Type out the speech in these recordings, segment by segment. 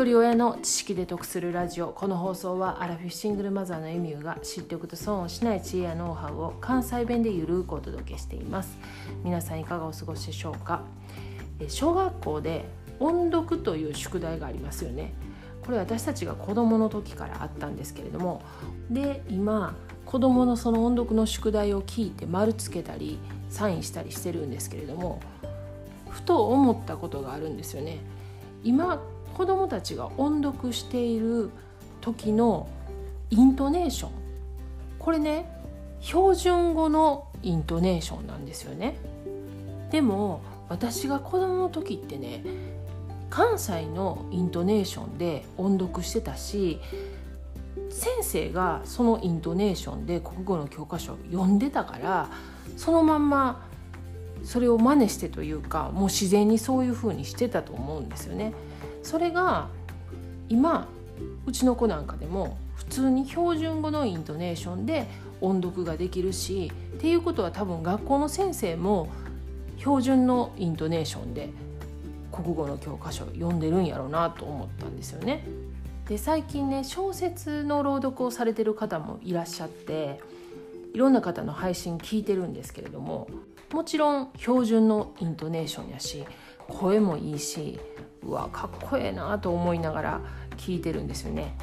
一人親の知識で得するラジオ。この放送はアラフィフシングルマザーのエミューが知っておくと損をしない知恵やノウハウを関西弁でゆるくお届けしています。皆さんいかがお過ごしでしょうか？小学校で音読という宿題がありますよね。これ私たちが子どもの時からあったんですけれども。で今子どものその音読の宿題を聞いて丸つけたりサインしたりしてるんですけれどもふと思ったことがあるんですよね。今子どもたちが音読している時のイントネーションこれね標準語のイントネーションなんですよねでも私が子供の時ってね関西のイントネーションで音読してたし先生がそのイントネーションで国語の教科書を読んでたからそのまんまそれを真似してというかもう自然にそういう風にしてたと思うんですよね。それが今うちの子なんかでも普通に標準語のイントネーションで音読ができるしっていうことは多分学校の先生も標準のイントネーションで国語の教科書読んでるんやろうなと思ったんですよね。で最近ね小説の朗読をされてる方もいらっしゃっていろんな方の配信聞いてるんですけれどももちろん標準のイントネーションやし声もいいしうわかっこええなと思いながら聞いてるんですよね。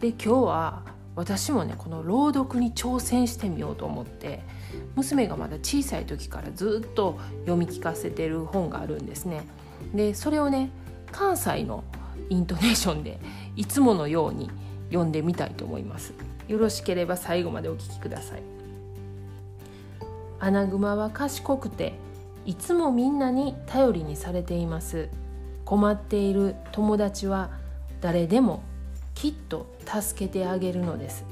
で今日は私もねこの朗読に挑戦してみようと思って娘がまだ小さい時からずっと読み聞かせてる本があるんですね。でそれをね関西のイントネーションでいつものように読んでみたいと思います。よろしければ最後までお聞きください。アナグマは賢くていつもみんなに頼りにされています。困っている友達は誰でもきっと助けてあげるのです。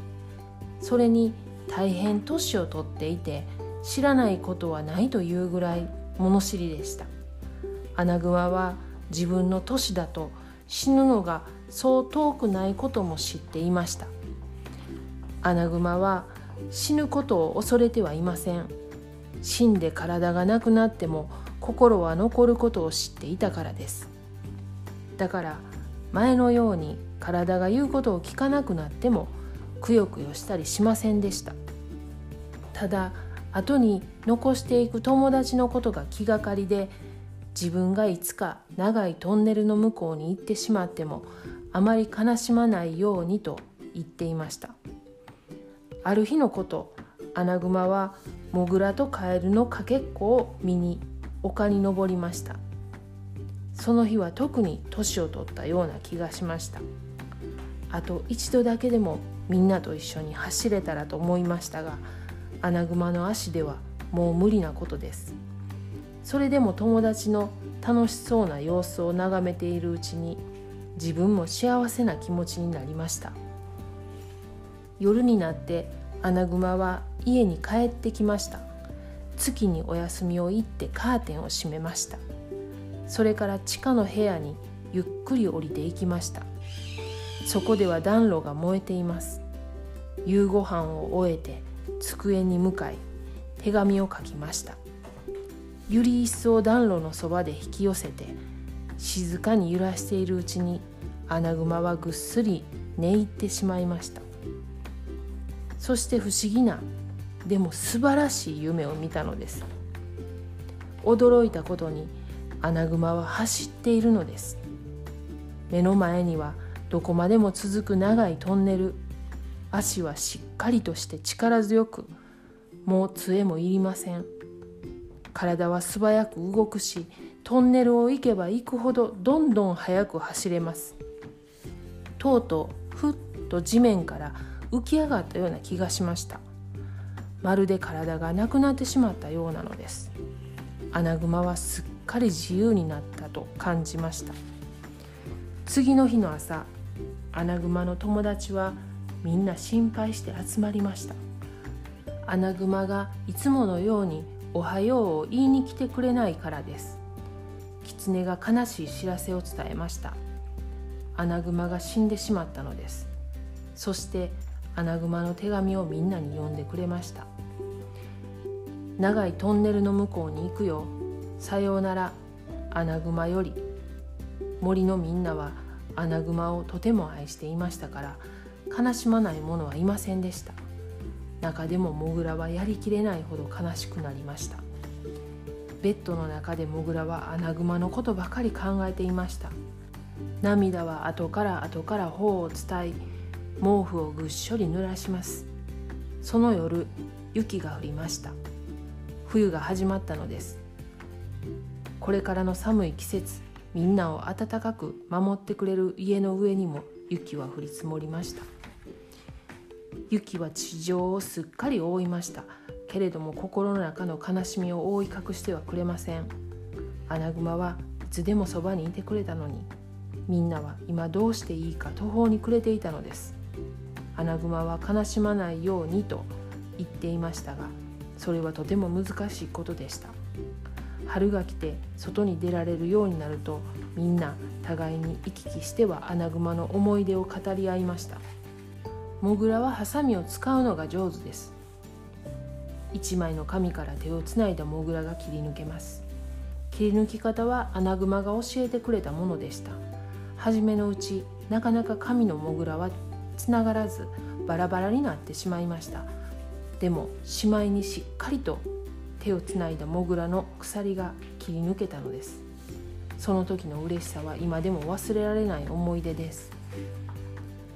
それに大変年をとっていて知らないことはないというぐらい物知りでした。アナグマは自分の年だと死ぬのがそう遠くないことも知っていました。アナグマは死ぬことを恐れてはいません。死んで体がなくなっても心は残ることを知っていたからです。だから前のように体が言うことを聞かなくなってもくよくよしたりしませんでした。ただ後に残していく友達のことが気がかりで自分がいつか長いトンネルの向こうに行ってしまってもあまり悲しまないようにと言っていました。ある日のことアナグマはモグラとカエルのかけっこを見に丘に登りました。その日は特に年を取ったような気がしました。あと一度だけでもみんなと一緒に走れたらと思いましたがアナグマの足ではもう無理なことです。それでも友達の楽しそうな様子を眺めているうちに自分も幸せな気持ちになりました。夜になってアナグマは家に帰ってきました。月にお休みを行ってカーテンを閉めました。それから地下の部屋にゆっくり降りていきました。そこでは暖炉が燃えています。夕ご飯を終えて机に向かい手紙を書きました。ゆり一層暖炉のそばで引き寄せて静かに揺らしているうちにアナグマはぐっすり寝入ってしまいました。そして不思議なでも素晴らしい夢を見たのです。驚いたことにアナグマは走っているのです。目の前にはどこまでも続く長いトンネル。足はしっかりとして力強くもう杖もいりません。体は素早く動くしトンネルを行けば行くほどどんどん速く走れます。とうとうふっと地面から浮き上がったような気がしました。まるで体がなくなってしまったようなのです。アナグマはすっかり自由になったと感じました。次の日の朝アナグマの友達はみんな心配して集まりました。アナグマがいつものように「おはよう」を言いに来てくれないからです。狐が悲しい知らせを伝えました。アナグマが死んでしまったのです。そしてアナグマの手紙をみんなに読んでくれました。長いトンネルの向こうに行くよ。さようならアナグマより森のみんなはアナグマをとても愛していましたから悲しまない者はいませんでした。中でもモグラはやりきれないほど悲しくなりました。ベッドの中でモグラはアナグマのことばかり考えていました。涙は後から後から頬を伝い毛布をぐっしょり濡らします。その夜雪が降りました。冬が始まったのです。これからの寒い季節みんなを暖かく守ってくれる家の上にも雪は降り積もりました。雪は地上をすっかり覆いました。けれども心の中の悲しみを覆い隠してはくれません。アナグマはいつでもそばにいてくれたのにみんなは今どうしていいか途方に暮れていたのです。アナグマは悲しまないようにと言っていましたがそれはとても難しいことでした。春が来て外に出られるようになるとみんな互いに行き来してはアナグマの思い出を語り合いました。モグラはハサミを使うのが上手です。一枚の紙から手をつないだモグラが切り抜けます。切り抜き方はアナグマが教えてくれたものでした。初めのうちなかなか紙のモグラはつながらずバラバラになってしまいました。でもしまいにしっかりと手をつないだモグラの鎖が切り抜けたのです。その時の嬉しさは今でも忘れられない思い出です。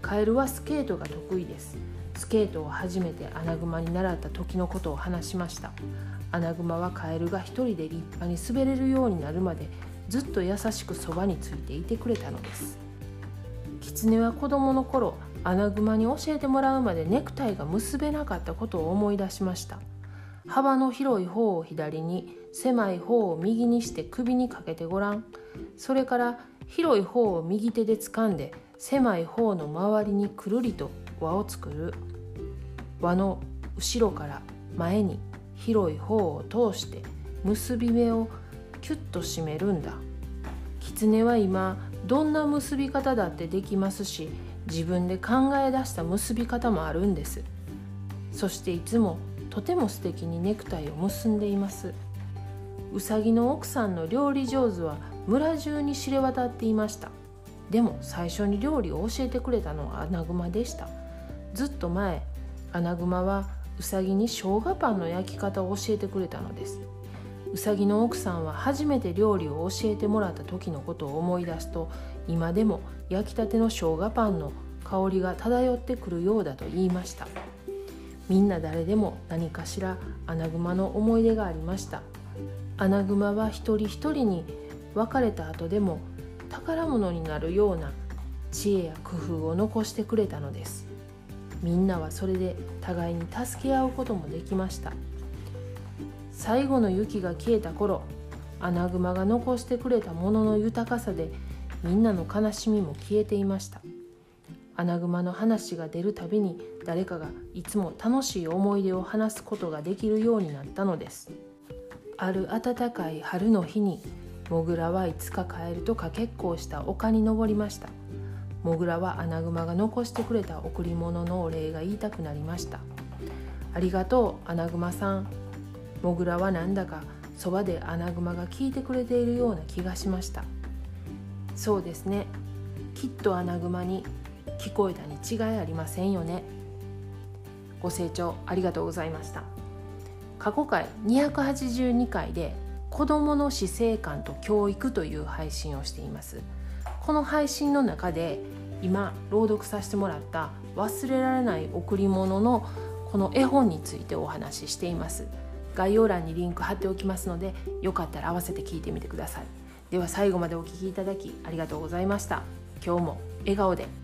カエルはスケートが得意です。スケートを初めてアナグマに習った時のことを話しました。アナグマはカエルが一人で立派に滑れるようになるまでずっと優しくそばについていてくれたのです。キツネは子供の頃アナグマに教えてもらうまでネクタイが結べなかったことを思い出しました。幅の広い方を左に狭い方を右にして首にかけてごらん。それから広い方を右手で掴んで狭い方の周りにくるりと輪を作る。輪の後ろから前に広い方を通して結び目をキュッと締めるんだ。狐は今どんな結び方だってできますし自分で考え出した結び方もあるんです。そしていつもとても素敵にネクタイを結んでいます。うさぎの奥さんの料理上手は村中に知れ渡っていました。でも最初に料理を教えてくれたのはアナグマでした。ずっと前アナグマはうさぎに生姜パンの焼き方を教えてくれたのです。うさぎの奥さんは初めて料理を教えてもらった時のことを思い出すと今でも焼きたての生姜パンの香りが漂ってくるようだと言いました。みんな誰でも何かしらアナグマの思い出がありました。アナグマは一人一人に別れた後でも宝物になるような知恵や工夫を残してくれたのです。みんなはそれで互いに助け合うこともできました。最後の雪が消えた頃アナグマが残してくれたものの豊かさでみんなの悲しみも消えていました。アナグマの話が出るたびに誰かがいつも楽しい思い出を話すことができるようになったのです。ある暖かい春の日にモグラはいつか帰るとか結構した丘に登りました。モグラはアナグマが残してくれた贈り物のお礼が言いたくなりました。ありがとうアナグマさん。モグラはなんだかそばでアナグマが聞いてくれているような気がしました。そうですね。きっとアナグマに聞こえたに違いありませんよね。ご清聴ありがとうございました。過去回282回で子どもの死生観と教育という配信をしています。この配信の中で今朗読させてもらった忘れられない贈り物のこの絵本についてお話ししています。概要欄にリンク貼っておきますのでよかったら合わせて聞いてみてください。では最後までお聴きいただきありがとうございました。今日も笑顔で。